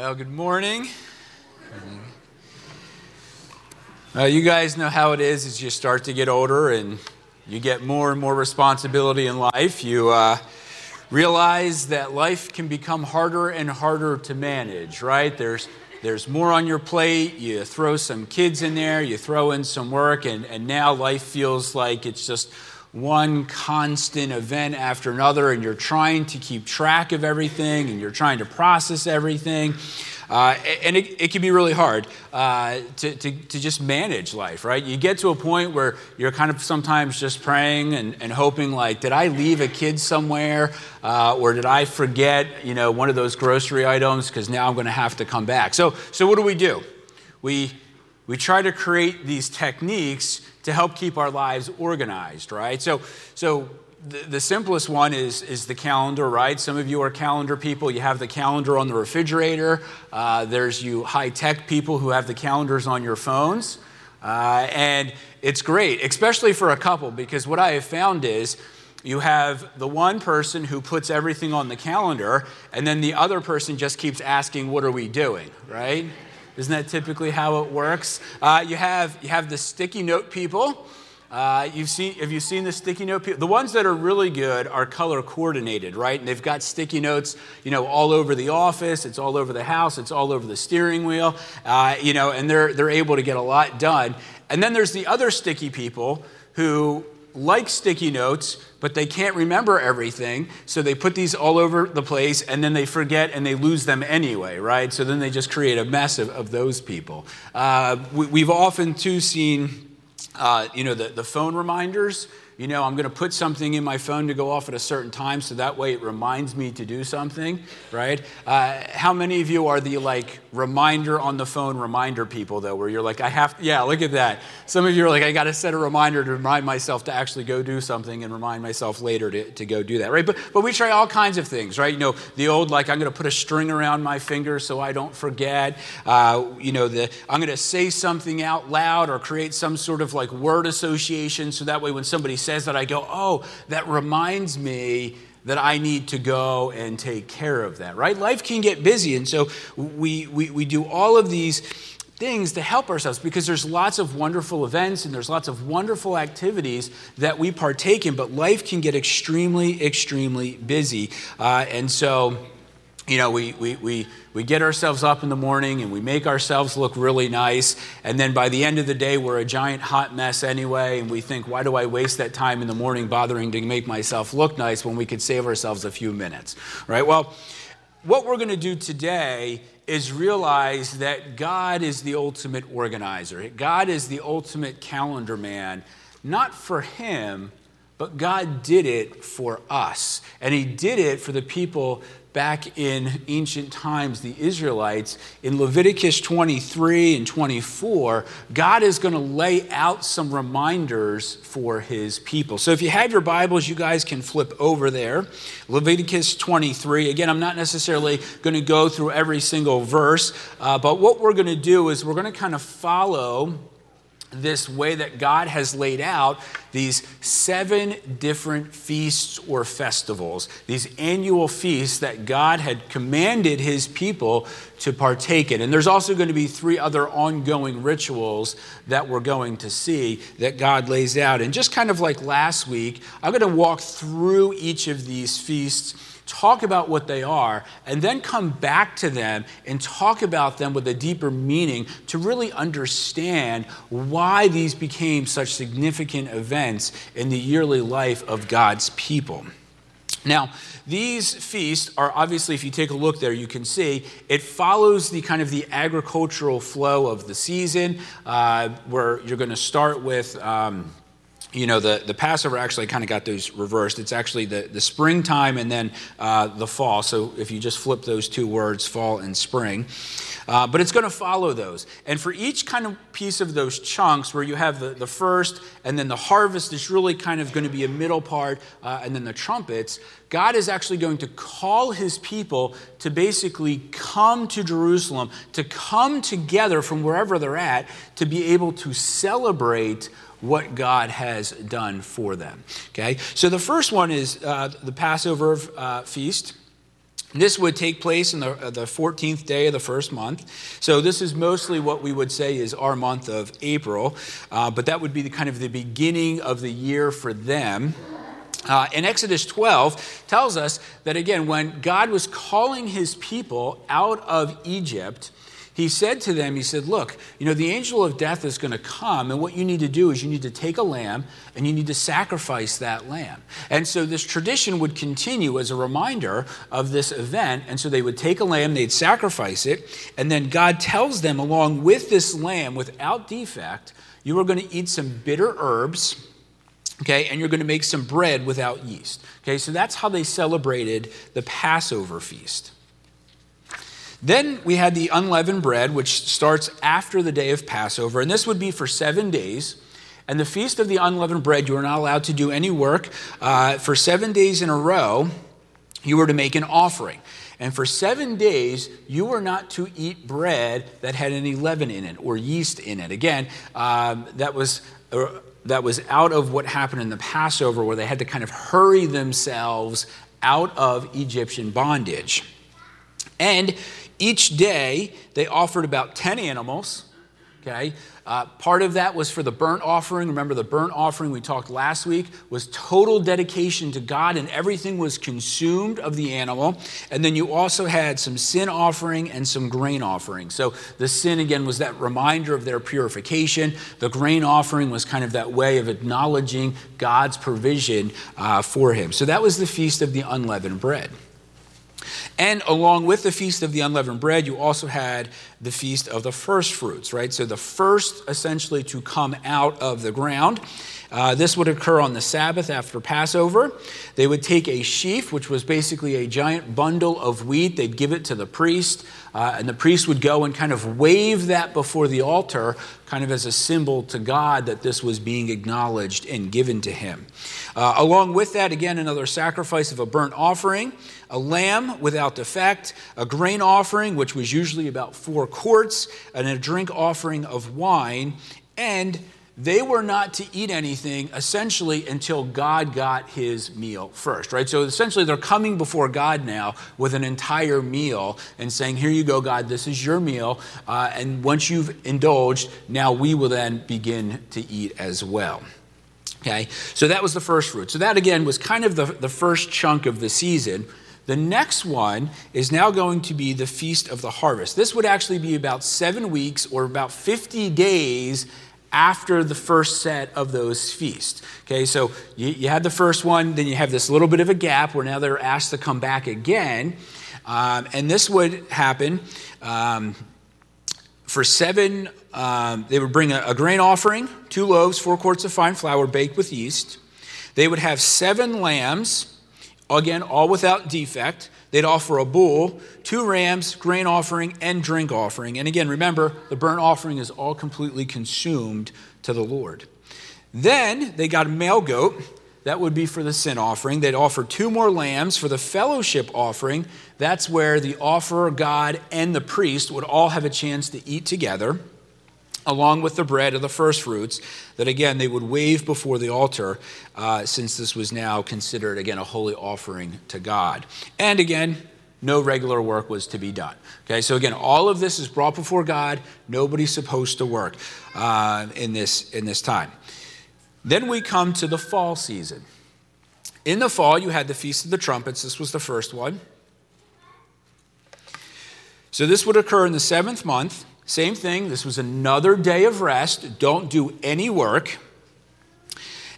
Well, good morning. Uh, you guys know how it is as you start to get older and you get more and more responsibility in life. You uh, realize that life can become harder and harder to manage, right? There's, there's more on your plate. You throw some kids in there, you throw in some work, and, and now life feels like it's just one constant event after another, and you're trying to keep track of everything and you're trying to process everything. Uh, and it, it, can be really hard uh, to, to, to, just manage life, right? You get to a point where you're kind of sometimes just praying and, and hoping, like, did I leave a kid somewhere? Uh, or did I forget, you know, one of those grocery items? Because now I'm going to have to come back. So, so what do we do? We, we try to create these techniques to help keep our lives organized, right? So, so the, the, simplest one is, is the calendar, right? Some of you are calendar people. You have the calendar on the refrigerator. Uh, there's you high tech people who have the calendars on your phones. Uh, and it's great, especially for a couple, because what I have found is you have the one person who puts everything on the calendar, and then the other person just keeps asking, What are we doing, right? Isn't that typically how it works? Uh, you, have, you have the sticky note people. Uh, you've seen, have you seen the sticky note people? The ones that are really good are color coordinated, right? And they've got sticky notes, you know, all over the office. It's all over the house. It's all over the steering wheel, uh, you know, and they're, they're able to get a lot done. And then there's the other sticky people who like sticky notes, but they can't remember everything. So they put these all over the place and then they forget and they lose them anyway, right? So then they just create a mess of, of those people. Uh, we, have often too seen, uh, you know, the, the phone reminders you know, I'm going to put something in my phone to go off at a certain time so that way it reminds me to do something, right? Uh, how many of you are the like reminder on the phone reminder people though, where you're like, I have, yeah, look at that. Some of you are like, I got to set a reminder to remind myself to actually go do something and remind myself later to, to go do that, right? But, but we try all kinds of things, right? You know, the old like, I'm going to put a string around my finger so I don't forget. Uh, you know, the, I'm going to say something out loud or create some sort of like word association so that way when somebody says says that, I go, oh, that reminds me that I need to go and take care of that, right? Life can get busy. And so we, we, we do all of these things to help ourselves because there's lots of wonderful events and there's lots of wonderful activities that we partake in, but life can get extremely, extremely busy. Uh, and so, you know, we, we, we, we get ourselves up in the morning and we make ourselves look really nice. And then by the end of the day, we're a giant hot mess anyway. And we think, why do I waste that time in the morning bothering to make myself look nice when we could save ourselves a few minutes? Right? Well, what we're going to do today is realize that God is the ultimate organizer. God is the ultimate calendar man, not for him, but God did it for us. And He did it for the people back in ancient times, the Israelites, in Leviticus 23 and 24, God is going to lay out some reminders for his people. So if you have your Bibles, you guys can flip over there. Leviticus 23. Again, I'm not necessarily going to go through every single verse, uh, but what we're going to do is we're going to kind of follow this way that God has laid out these seven different feasts or festivals, these annual feasts that God had commanded his people to partake in. And there's also going to be three other ongoing rituals that we're going to see that God lays out. And just kind of like last week, I'm going to walk through each of these feasts talk about what they are, and then come back to them and talk about them with a deeper meaning to really understand why these became such significant events in the yearly life of God's people. Now, these feasts are obviously, if you take a look there, you can see it follows the kind of the agricultural flow of the season, uh, where you're going to start with. Um, you know, the, the Passover actually kind of got those reversed. It's actually the, the springtime and then uh, the fall. So if you just flip those two words, fall and spring. Uh, but it's going to follow those. And for each kind of piece of those chunks where you have the, the first and then the harvest is really kind of going to be a middle part uh, and then the trumpets, God is actually going to call his people to basically come to Jerusalem, to come together from wherever they're at, to be able to celebrate what God has done for them. Okay, so the first one is uh, the Passover uh, feast. This would take place in the, uh, the 14th day of the first month. So, this is mostly what we would say is our month of April, uh, but that would be the kind of the beginning of the year for them. Uh, and Exodus 12 tells us that, again, when God was calling his people out of Egypt, he said to them, He said, Look, you know, the angel of death is going to come, and what you need to do is you need to take a lamb and you need to sacrifice that lamb. And so this tradition would continue as a reminder of this event. And so they would take a lamb, they'd sacrifice it, and then God tells them, along with this lamb, without defect, you are going to eat some bitter herbs. Okay, and you're going to make some bread without yeast. Okay, so that's how they celebrated the Passover feast. Then we had the unleavened bread, which starts after the day of Passover, and this would be for seven days. And the feast of the unleavened bread, you are not allowed to do any work. Uh, for seven days in a row, you were to make an offering. And for seven days, you were not to eat bread that had any leaven in it or yeast in it. Again, um, that was. Uh, that was out of what happened in the Passover, where they had to kind of hurry themselves out of Egyptian bondage. And each day, they offered about 10 animals. Okay, uh, part of that was for the burnt offering. Remember, the burnt offering we talked last week was total dedication to God, and everything was consumed of the animal. And then you also had some sin offering and some grain offering. So the sin, again, was that reminder of their purification. The grain offering was kind of that way of acknowledging God's provision uh, for him. So that was the feast of the unleavened bread. And along with the Feast of the Unleavened Bread, you also had the Feast of the First Fruits, right? So the first essentially to come out of the ground. Uh, this would occur on the Sabbath after Passover. They would take a sheaf, which was basically a giant bundle of wheat, they'd give it to the priest, uh, and the priest would go and kind of wave that before the altar, kind of as a symbol to God that this was being acknowledged and given to him. Uh, along with that, again, another sacrifice of a burnt offering, a lamb without defect, a grain offering, which was usually about four quarts, and a drink offering of wine, and they were not to eat anything essentially until God got his meal first, right? So essentially, they're coming before God now with an entire meal and saying, Here you go, God, this is your meal. Uh, and once you've indulged, now we will then begin to eat as well. Okay, so that was the first fruit. So that again was kind of the, the first chunk of the season. The next one is now going to be the Feast of the Harvest. This would actually be about seven weeks or about 50 days after the first set of those feasts. Okay, so you, you had the first one, then you have this little bit of a gap where now they're asked to come back again. Um, and this would happen um, for seven, um, they would bring a, a grain offering, two loaves, four quarts of fine flour baked with yeast. They would have seven lambs, again, all without defect. They'd offer a bull, two rams, grain offering, and drink offering. And again, remember, the burnt offering is all completely consumed to the Lord. Then they got a male goat. That would be for the sin offering. They'd offer two more lambs for the fellowship offering. That's where the offerer, God, and the priest would all have a chance to eat together along with the bread of the first fruits, that again they would wave before the altar, uh, since this was now considered again a holy offering to God. And again, no regular work was to be done. Okay, so again, all of this is brought before God. Nobody's supposed to work uh, in this in this time. Then we come to the fall season. In the fall, you had the Feast of the Trumpets. This was the first one. So this would occur in the seventh month. Same thing, this was another day of rest. Don't do any work.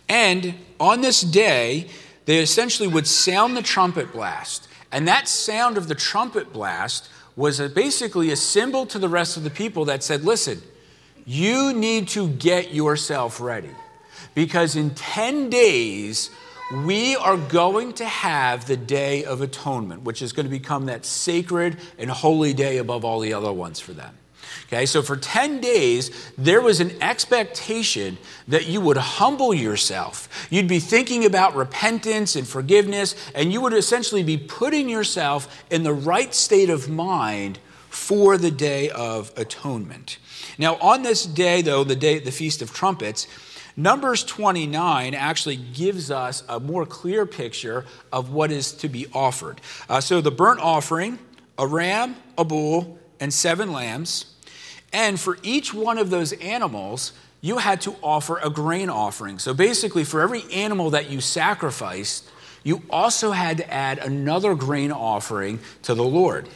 And on this day, they essentially would sound the trumpet blast. And that sound of the trumpet blast was a, basically a symbol to the rest of the people that said, listen, you need to get yourself ready. Because in 10 days, we are going to have the Day of Atonement, which is going to become that sacred and holy day above all the other ones for them. Okay, so for 10 days, there was an expectation that you would humble yourself. You'd be thinking about repentance and forgiveness, and you would essentially be putting yourself in the right state of mind for the Day of Atonement. Now, on this day, though, the day, the Feast of Trumpets, Numbers 29 actually gives us a more clear picture of what is to be offered. Uh, so the burnt offering, a ram, a bull, and seven lambs. And for each one of those animals, you had to offer a grain offering. So basically, for every animal that you sacrificed, you also had to add another grain offering to the Lord.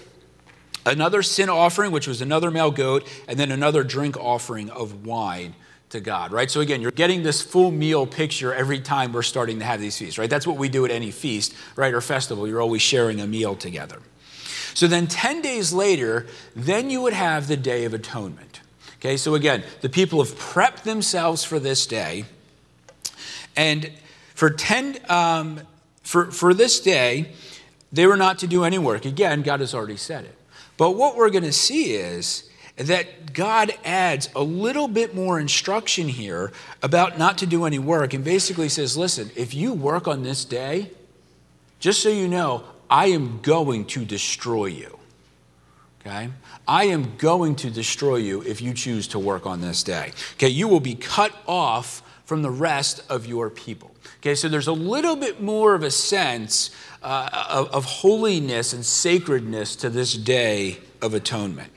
Another sin offering, which was another male goat, and then another drink offering of wine to God, right? So again, you're getting this full meal picture every time we're starting to have these feasts, right? That's what we do at any feast, right, or festival. You're always sharing a meal together. So then 10 days later, then you would have the Day of Atonement. Okay, so again, the people have prepped themselves for this day. And for 10, um, for, for this day, they were not to do any work. Again, God has already said it. But what we're going to see is that God adds a little bit more instruction here about not to do any work and basically says, listen, if you work on this day, just so you know, I am going to destroy you. Okay? I am going to destroy you if you choose to work on this day. Okay, you will be cut off from the rest of your people. Okay, so there's a little bit more of a sense uh, of, of holiness and sacredness to this day of atonement.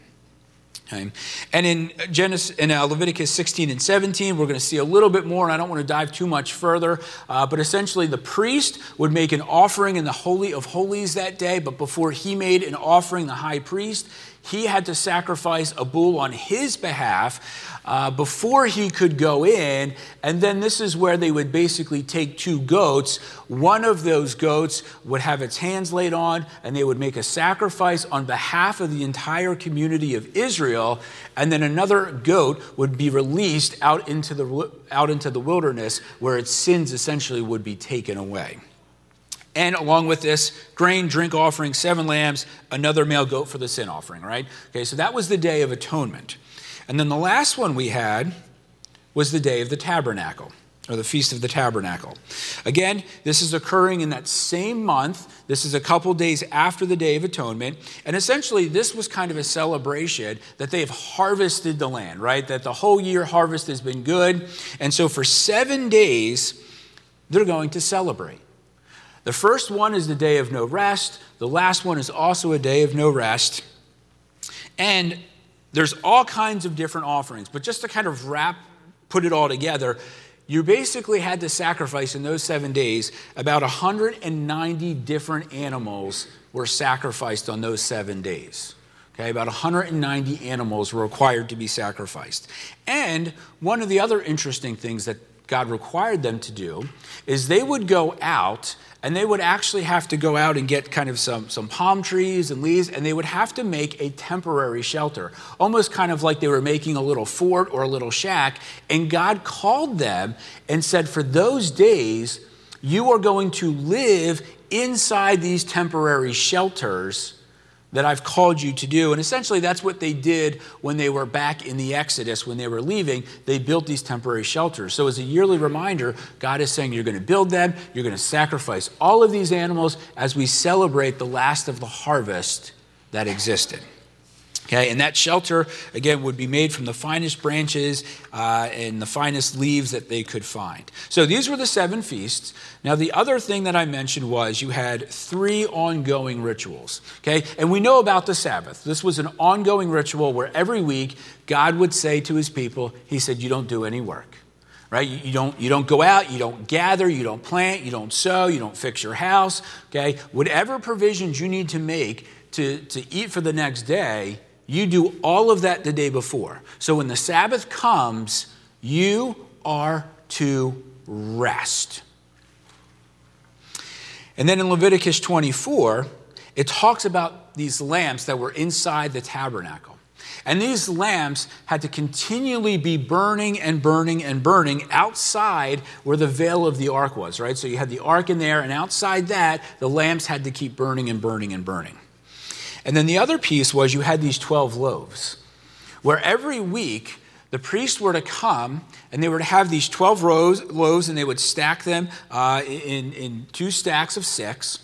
Okay. And in Genesis, in uh, Leviticus 16 and 17, we're going to see a little bit more, and I don't want to dive too much further. Uh, but essentially, the priest would make an offering in the Holy of Holies that day. But before he made an offering, the high priest, he had to sacrifice a bull on his behalf uh, before he could go in. And then this is where they would basically take two goats. One of those goats would have its hands laid on, and they would make a sacrifice on behalf of the entire community of Israel. And then another goat would be released out into the, out into the wilderness where its sins essentially would be taken away. And along with this, grain, drink offering, seven lambs, another male goat for the sin offering, right? Okay, so that was the Day of Atonement. And then the last one we had was the day of the tabernacle, or the Feast of the Tabernacle. Again, this is occurring in that same month. This is a couple days after the Day of Atonement. And essentially, this was kind of a celebration that they have harvested the land, right? That the whole year harvest has been good. And so for seven days, they're going to celebrate. The first one is the day of no rest. The last one is also a day of no rest. And there's all kinds of different offerings, but just to kind of wrap, put it all together, you basically had to sacrifice in those seven days about 190 different animals were sacrificed on those seven days. Okay, about 190 animals were required to be sacrificed. And one of the other interesting things that God required them to do is they would go out and they would actually have to go out and get kind of some, some palm trees and leaves, and they would have to make a temporary shelter, almost kind of like they were making a little fort or a little shack. And God called them and said, For those days, you are going to live inside these temporary shelters that I've called you to do. And essentially, that's what they did when they were back in the Exodus, when they were leaving. They built these temporary shelters. So, as a yearly reminder, God is saying, You're going to build them, you're going to sacrifice all of these animals as we celebrate the last of the harvest that existed. Okay, and that shelter, again, would be made from the finest branches uh, and the finest leaves that they could find. So these were the seven feasts. Now, the other thing that I mentioned was you had three ongoing rituals. Okay, and we know about the Sabbath. This was an ongoing ritual where every week God would say to his people, He said, You don't do any work right? You, don't, you don't go out, you don't gather, you don't plant, you don't sow, you don't fix your house, okay? Whatever provisions you need to make to, to eat for the next day, you do all of that the day before. So when the Sabbath comes, you are to rest. And then in Leviticus 24, it talks about these lamps that were inside the tabernacle. And these lamps had to continually be burning and burning and burning outside where the veil of the ark was, right? So you had the ark in there, and outside that, the lamps had to keep burning and burning and burning. And then the other piece was you had these 12 loaves, where every week the priests were to come and they were to have these 12 rows, loaves and they would stack them uh, in, in two stacks of six.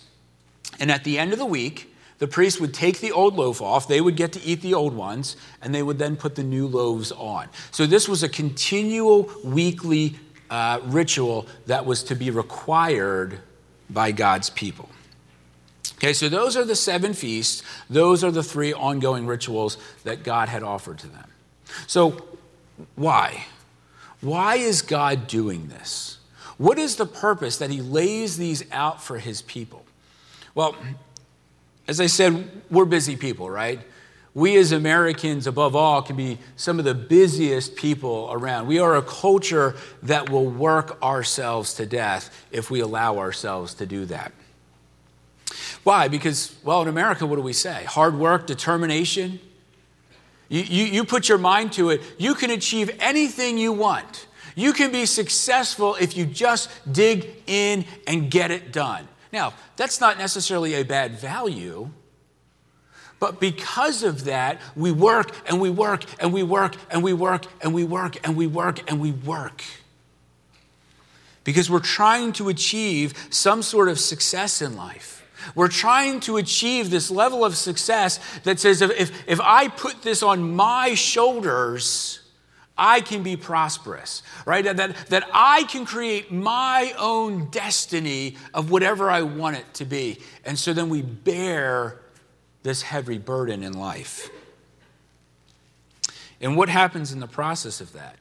And at the end of the week, the priest would take the old loaf off, they would get to eat the old ones, and they would then put the new loaves on. So this was a continual weekly uh, ritual that was to be required by God's people. Okay, so those are the seven feasts. Those are the three ongoing rituals that God had offered to them. So, why? Why is God doing this? What is the purpose that He lays these out for His people? Well, as I said, we're busy people, right? We as Americans, above all, can be some of the busiest people around. We are a culture that will work ourselves to death if we allow ourselves to do that. Why? Because, well, in America, what do we say? Hard work, determination. You, you, you put your mind to it, you can achieve anything you want. You can be successful if you just dig in and get it done. Now, that's not necessarily a bad value. But because of that, we work and we work and we work and we work and we work and we work and we work. Because we're trying to achieve some sort of success in life. We're trying to achieve this level of success that says if, if I put this on my shoulders, I can be prosperous, right? That, that I can create my own destiny of whatever I want it to be. And so then we bear this heavy burden in life. And what happens in the process of that?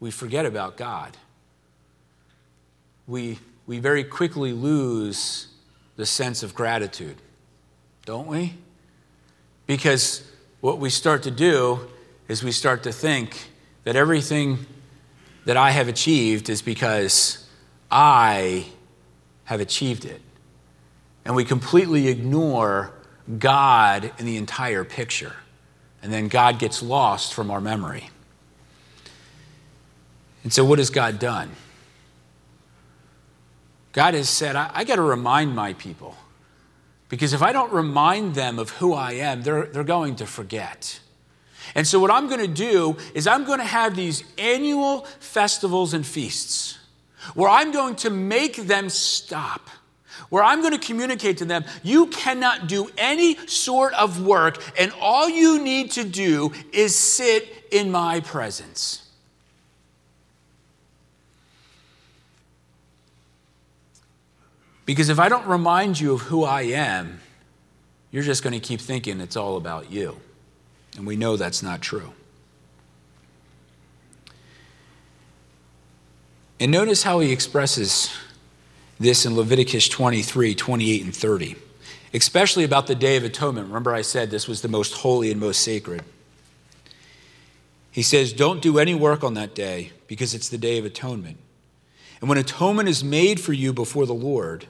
We forget about God. We, we very quickly lose the sense of gratitude, don't we? Because what we start to do is we start to think that everything that I have achieved is because I have achieved it and we completely ignore God in the entire picture. And then God gets lost from our memory. And so, what has God done? God has said, I, I got to remind my people. Because if I don't remind them of who I am, they're, they're going to forget. And so, what I'm going to do is, I'm going to have these annual festivals and feasts where I'm going to make them stop where I'm going to communicate to them, you cannot do any sort of work, and all you need to do is sit in my presence. Because if I don't remind you of who I am, you're just going to keep thinking it's all about you. And we know that's not true. And notice how he expresses this in Leviticus 23 28 and 30, especially about the Day of Atonement. Remember, I said this was the most holy and most sacred. He says, Don't do any work on that day because it's the Day of Atonement. And when atonement is made for you before the Lord,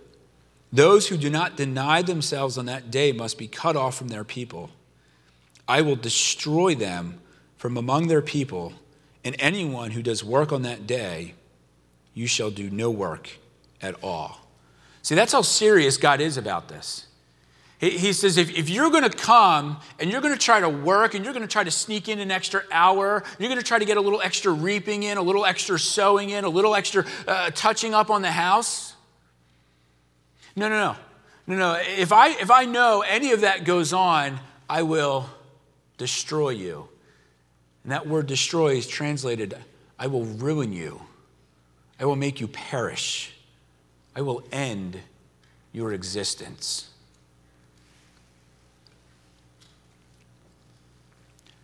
those who do not deny themselves on that day must be cut off from their people. I will destroy them from among their people, and anyone who does work on that day, you shall do no work at all. See, that's how serious God is about this. He, he says, if, if you're going to come and you're going to try to work and you're going to try to sneak in an extra hour, you're going to try to get a little extra reaping in, a little extra sowing in, a little extra uh, touching up on the house. No, no, no. No, no. If I, if I know any of that goes on, I will destroy you. And that word destroy is translated, I will ruin you. I will make you perish. I will end your existence.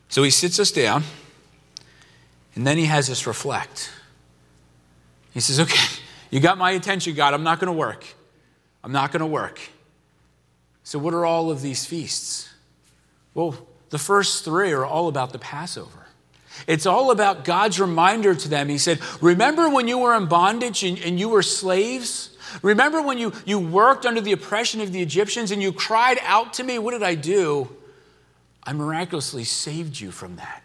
So he sits us down, and then he has us reflect. He says, Okay, you got my attention, God. I'm not going to work. I'm not going to work. So, what are all of these feasts? Well, the first three are all about the Passover. It's all about God's reminder to them. He said, Remember when you were in bondage and, and you were slaves? Remember when you, you worked under the oppression of the Egyptians and you cried out to me? What did I do? I miraculously saved you from that.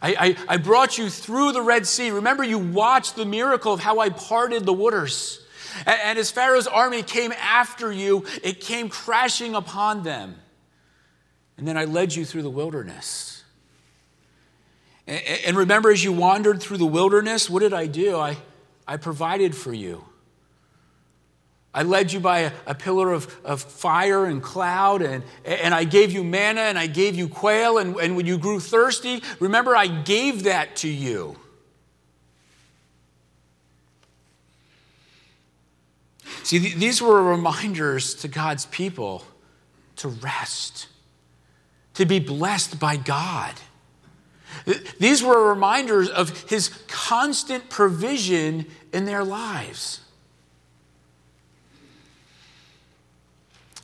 I, I, I brought you through the Red Sea. Remember, you watched the miracle of how I parted the waters. And, as Pharaoh's army came after you, it came crashing upon them. And then I led you through the wilderness. And, and remember, as you wandered through the wilderness, what did I do? I, I provided for you. I led you by a, a pillar of, of fire and cloud, and, and I gave you manna, and I gave you quail, and, and when you grew thirsty, remember I gave that to you. See, th- these were reminders to God's people to rest, to be blessed by God. These were reminders of his constant provision in their lives.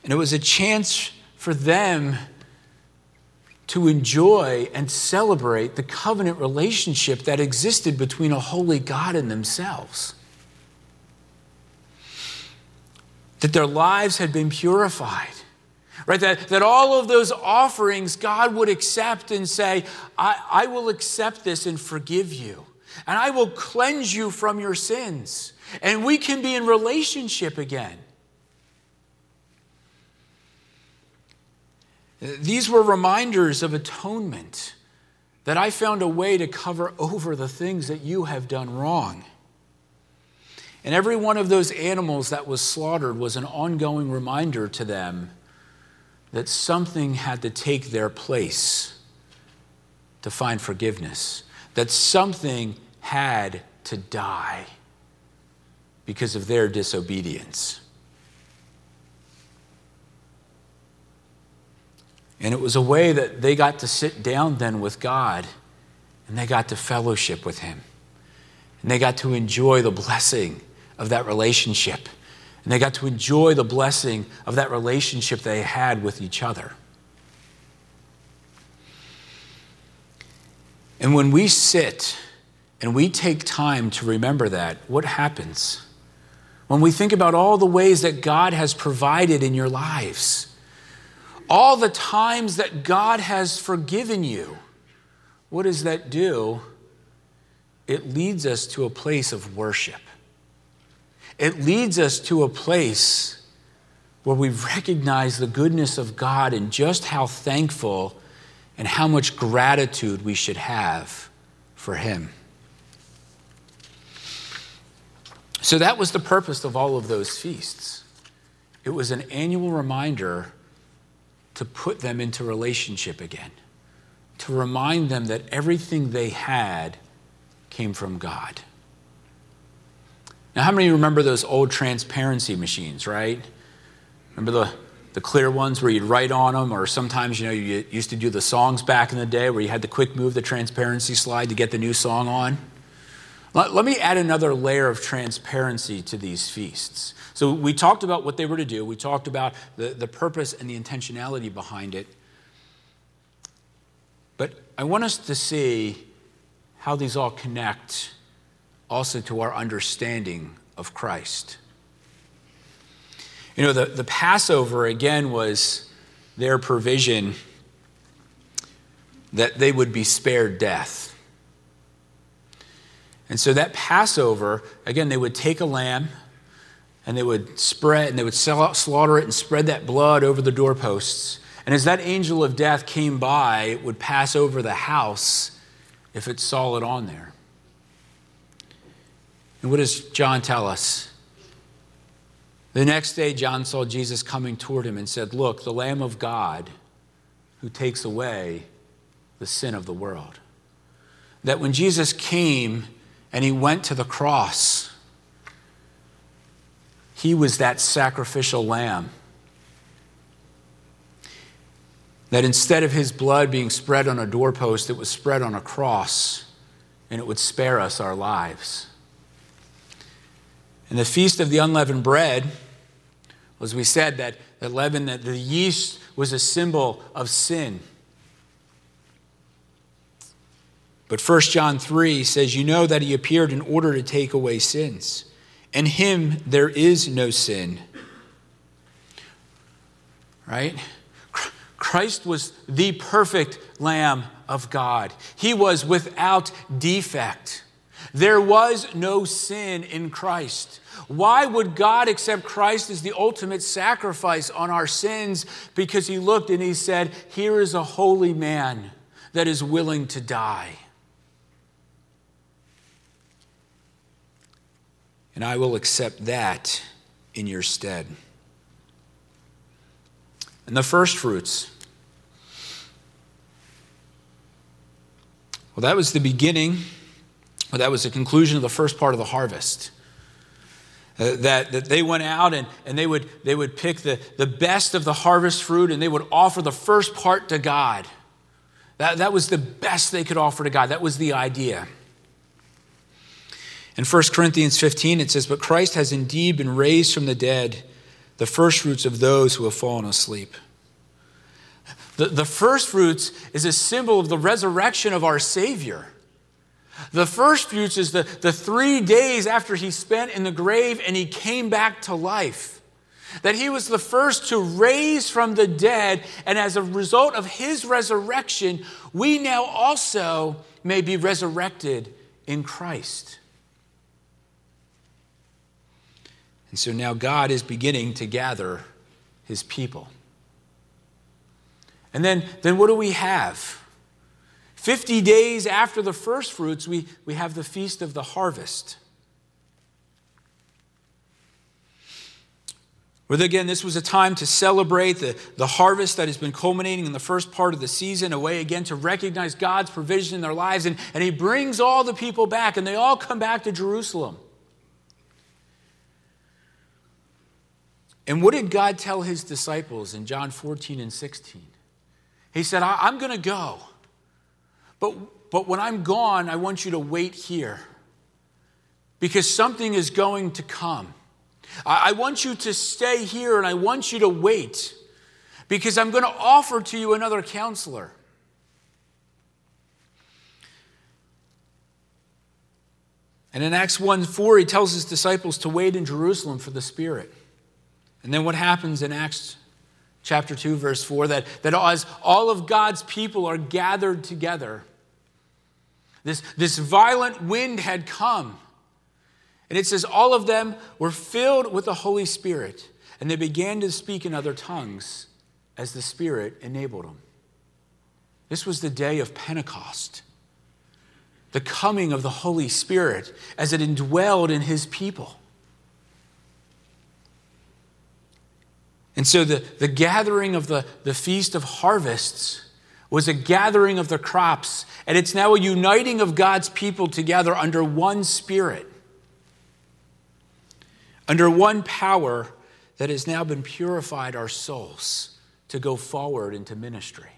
And it was a chance for them to enjoy and celebrate the covenant relationship that existed between a holy God and themselves. That their lives had been purified. Right? That, that all of those offerings God would accept and say, I, I will accept this and forgive you. And I will cleanse you from your sins. And we can be in relationship again. These were reminders of atonement that I found a way to cover over the things that you have done wrong. And every one of those animals that was slaughtered was an ongoing reminder to them that something had to take their place to find forgiveness, that something had to die because of their disobedience. And it was a way that they got to sit down then with God and they got to fellowship with Him. And they got to enjoy the blessing of that relationship. And they got to enjoy the blessing of that relationship they had with each other. And when we sit and we take time to remember that, what happens? When we think about all the ways that God has provided in your lives, all the times that God has forgiven you, what does that do? It leads us to a place of worship. It leads us to a place where we recognize the goodness of God and just how thankful and how much gratitude we should have for Him. So that was the purpose of all of those feasts. It was an annual reminder to put them into relationship again, to remind them that everything they had came from God. Now, how many remember those old transparency machines, right? Remember the, the clear ones where you'd write on them, or sometimes, you know, you used to do the songs back in the day where you had to quick move the transparency slide to get the new song on? Let, let me add another layer of transparency to these feasts. So we talked about what they were to do, we talked about the, the purpose and the intentionality behind it. But I want us to see how these all connect also to our understanding of Christ. You know, the, the Passover, again, was their provision that they would be spared death. And so that Passover, again, they would take a lamb and they would spread and they would slaughter it and spread that blood over the doorposts. And as that angel of death came by, it would pass over the house if it saw it on there. And what does John tell us? The next day, John saw Jesus coming toward him and said, Look, the Lamb of God who takes away the sin of the world. That when Jesus came and he went to the cross, he was that sacrificial lamb. That instead of his blood being spread on a doorpost, it was spread on a cross and it would spare us our lives. And the Feast of the Unleavened Bread, as we said, that the leaven, that the yeast was a symbol of sin. But 1 John 3 says, You know that he appeared in order to take away sins. In him there is no sin. Right? Christ was the perfect Lamb of God. He was without defect. There was no sin in Christ. Why would God accept Christ as the ultimate sacrifice on our sins? Because he looked and he said, Here is a holy man that is willing to die. and I will accept that in your stead. And the first fruits. Well, that was the beginning, well, that was the conclusion of the first part of the harvest. Uh, that, that they went out and, and they, would, they would pick the, the best of the harvest fruit and they would offer the first part to God. That, that was the best they could offer to God. That was the idea. In 1 Corinthians 15, it says, But Christ has indeed been raised from the dead, the firstfruits of those who have fallen asleep. The, the firstfruits is a symbol of the resurrection of our Savior. The first fruits is the, the three days after he spent in the grave and he came back to life. That he was the first to raise from the dead, and as a result of his resurrection, we now also may be resurrected in Christ. And so now God is beginning to gather his people. And then, then what do we have? 50 days after the first fruits, we, we have the Feast of the Harvest. Where again, this was a time to celebrate the, the harvest that has been culminating in the first part of the season, a way again to recognize God's provision in their lives. And, and He brings all the people back, and they all come back to Jerusalem. And what did God tell His disciples in John 14 and 16? He said, I'm going to go. But, but when I'm gone, I want you to wait here because something is going to come. I, I want you to stay here and I want you to wait because I'm going to offer to you another counselor. And in Acts 1 4, he tells his disciples to wait in Jerusalem for the Spirit. And then what happens in Acts chapter 2, verse 4 that, that as all of God's people are gathered together, this, this violent wind had come. And it says, all of them were filled with the Holy Spirit, and they began to speak in other tongues as the Spirit enabled them. This was the day of Pentecost, the coming of the Holy Spirit as it indwelled in his people. And so the, the gathering of the, the Feast of Harvests was a gathering of the crops, and it's now a uniting of God's people together under one spirit, under one power that has now been purified our souls to go forward into ministry.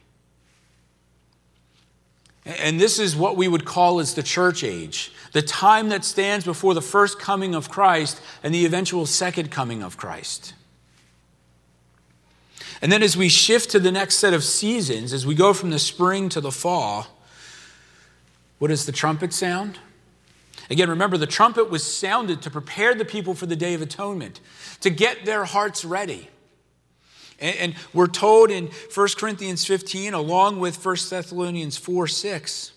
And this is what we would call as the church age, the time that stands before the first coming of Christ and the eventual second coming of Christ. And then as we shift to the next set of seasons, as we go from the spring to the fall, what does the trumpet sound? Again, remember, the trumpet was sounded to prepare the people for the Day of Atonement, to get their hearts ready. And, we're told in 1 Corinthians 15, along with 1 Thessalonians 4 6,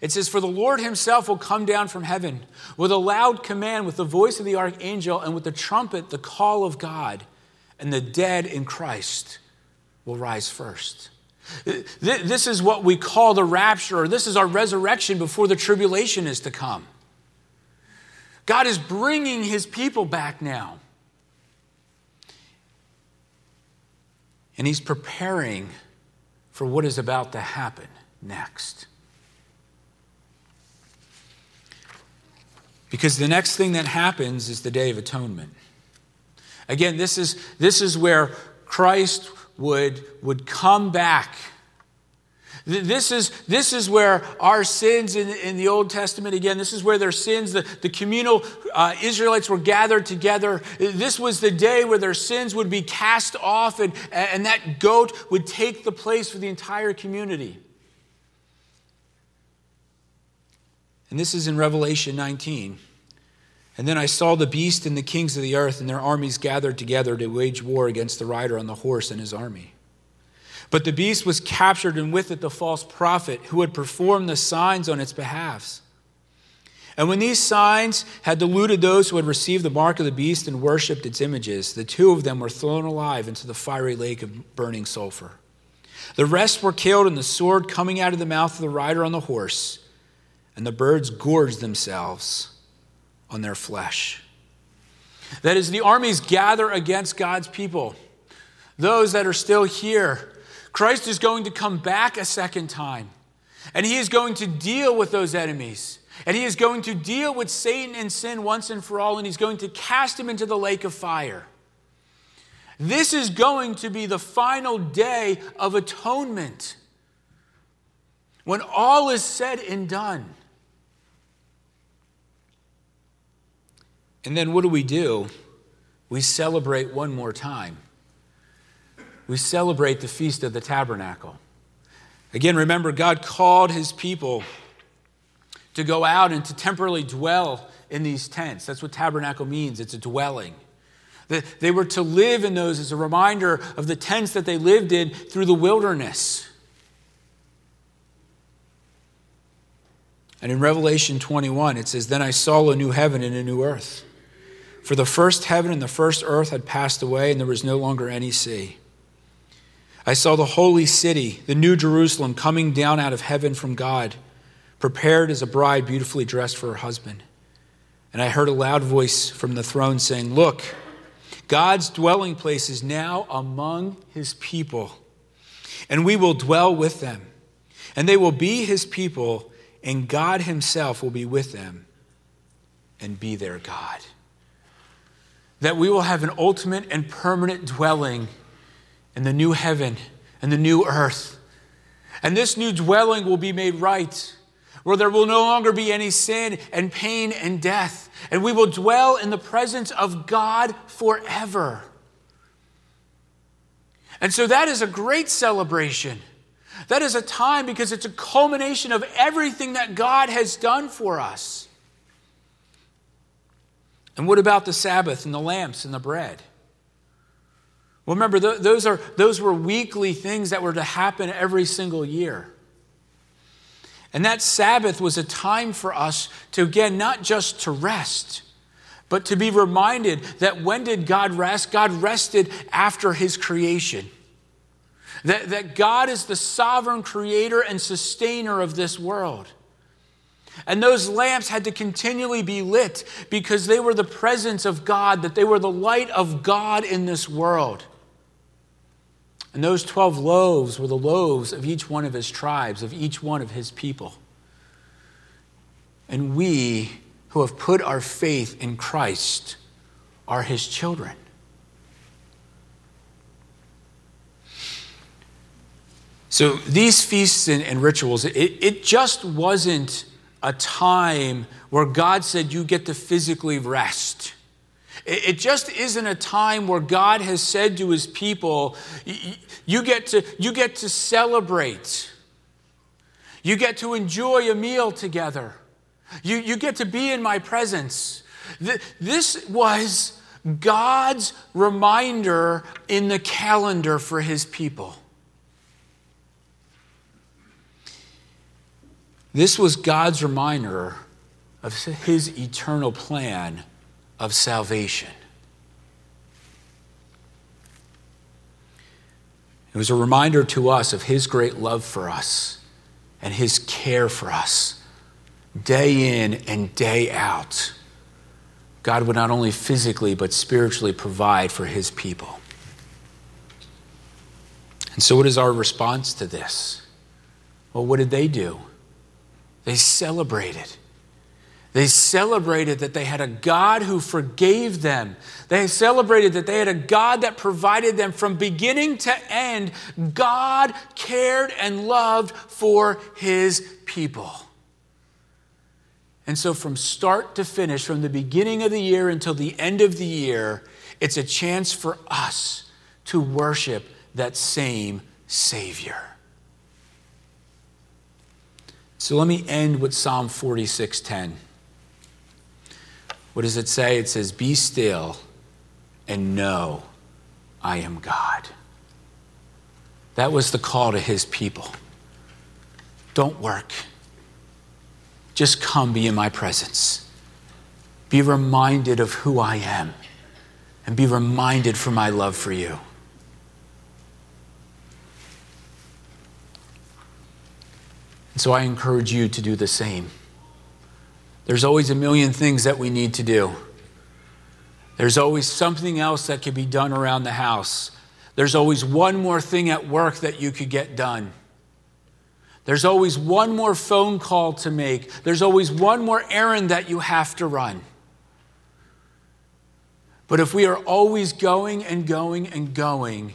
it says, For the Lord himself will come down from heaven with a loud command, with the voice of the archangel, and with the trumpet, the call of God and the dead in Christ will rise first. This is what we call the rapture, or this is our resurrection before the tribulation is to come. God is bringing his people back now. And he's preparing for what is about to happen next. Because the next thing that happens is the Day of Atonement. Again, this is, this is where Christ would, would come back. This is, this is where our sins in, in the Old Testament, again, this is where their sins, the, the communal uh, Israelites were gathered together. This was the day where their sins would be cast off, and, and that goat would take the place for the entire community. And this is in Revelation 19. And then I saw the beast and the kings of the earth and their armies gathered together to wage war against the rider on the horse and his army. But the beast was captured, and with it the false prophet who had performed the signs on its behalf. And when these signs had deluded those who had received the mark of the beast and worshipped its images, the two of them were thrown alive into the fiery lake of burning sulfur. The rest were killed in the sword coming out of the mouth of the rider on the horse, and the birds gorged themselves on their flesh. That is, the armies gather against God's people, those that are still here. Christ is going to come back a second time, and he is going to deal with those enemies. And he is going to deal with Satan and sin once and for all, and he's going to cast him into the lake of fire. This is going to be the final day of atonement. When all is said and done. And then what do we do? We celebrate one more time. We celebrate the Feast of the Tabernacle. Again, remember, God called his people to go out and to temporarily dwell in these tents. That's what tabernacle means it's a dwelling. They were to live in those as a reminder of the tents that they lived in through the wilderness. And in Revelation 21, it says, Then I saw a new heaven and a new earth. For the first heaven and the first earth had passed away, and there was no longer any sea. I saw the holy city, the new Jerusalem, coming down out of heaven from God prepared as a bride beautifully dressed for her husband. And I heard a loud voice from the throne saying, Look, God's dwelling place is now among his people, and we will dwell with them. And they will be his people, and God himself will be with them and be their God. That we will have an ultimate and permanent dwelling in the new heaven and the new earth. And this new dwelling will be made right where there will no longer be any sin and pain and death, and we will dwell in the presence of God forever. And so that is a great celebration. That is a time because it's a culmination of everything that God has done for us. And what about the Sabbath and the lamps and the bread? Well, remember, those, are, those were weekly things that were to happen every single year. And that Sabbath was a time for us to, again, not just to rest, but to be reminded that when did God rest? God rested after his creation. That, that God is the sovereign creator and sustainer of this world. And those lamps had to continually be lit because they were the presence of God, that they were the light of God in this world. And those 12 loaves were the loaves of each one of his tribes, of each one of his people. And we who have put our faith in Christ are his children. So these feasts and, and rituals, it, it just wasn't a time where God said you get to physically rest. It just isn't a time where God has said to his people, you get to, you get to celebrate. You get to enjoy a meal together. You, you get to be in my presence. This was God's reminder in the calendar for his people. This was God's reminder of his eternal plan of salvation. It was a reminder to us of His great love for us and His care for us. Day in and day out, God would not only physically but spiritually provide for His people. And so, what is our response to this? Well, what did they do? They celebrated. They celebrated that they had a God who forgave them. They celebrated that they had a God that provided them from beginning to end. God cared and loved for his people. And so, from start to finish, from the beginning of the year until the end of the year, it's a chance for us to worship that same Savior. So let me end with Psalm 46:10. What does it say? It says, Be still and know I am God. That was the call to his people. Don't work. Just come be in my presence. Be reminded of who I am and be reminded for my love for you. So I encourage you to do the same. There's always a million things that we need to do. There's always something else that could be done around the house. There's always one more thing at work that you could get done. There's always one more phone call to make. There's always one more errand that you have to run. But if we are always going and going and going,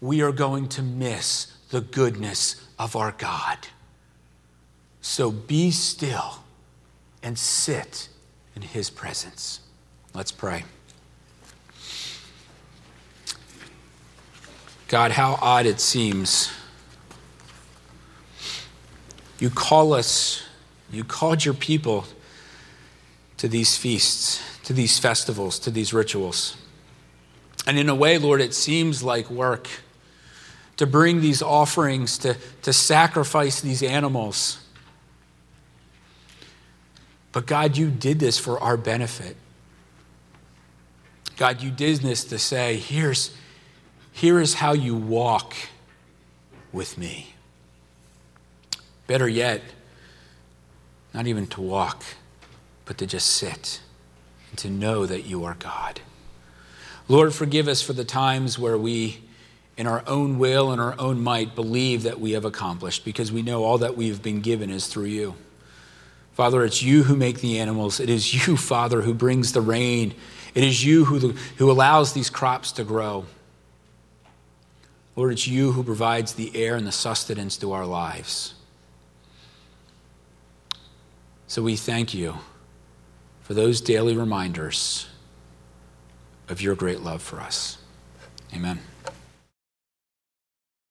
we are going to miss the goodness of our God. So be still and sit in his presence. Let's pray. God, how odd it seems. You call us, you called your people to these feasts, to these festivals, to these rituals. And in a way, Lord, it seems like work to bring these offerings, to, to sacrifice these animals. But God, you did this for our benefit. God, you did this to say, here's, here is how you walk with me. Better yet, not even to walk, but to just sit and to know that you are God. Lord, forgive us for the times where we in our own will and our own might believe that we have accomplished because we know all that we've been given is through you. Father, it's you who make the animals. It is you, Father, who brings the rain. It is you who, who allows these crops to grow. Lord, it's you who provides the air and the sustenance to our lives. So we thank you for those daily reminders of your great love for us. Amen.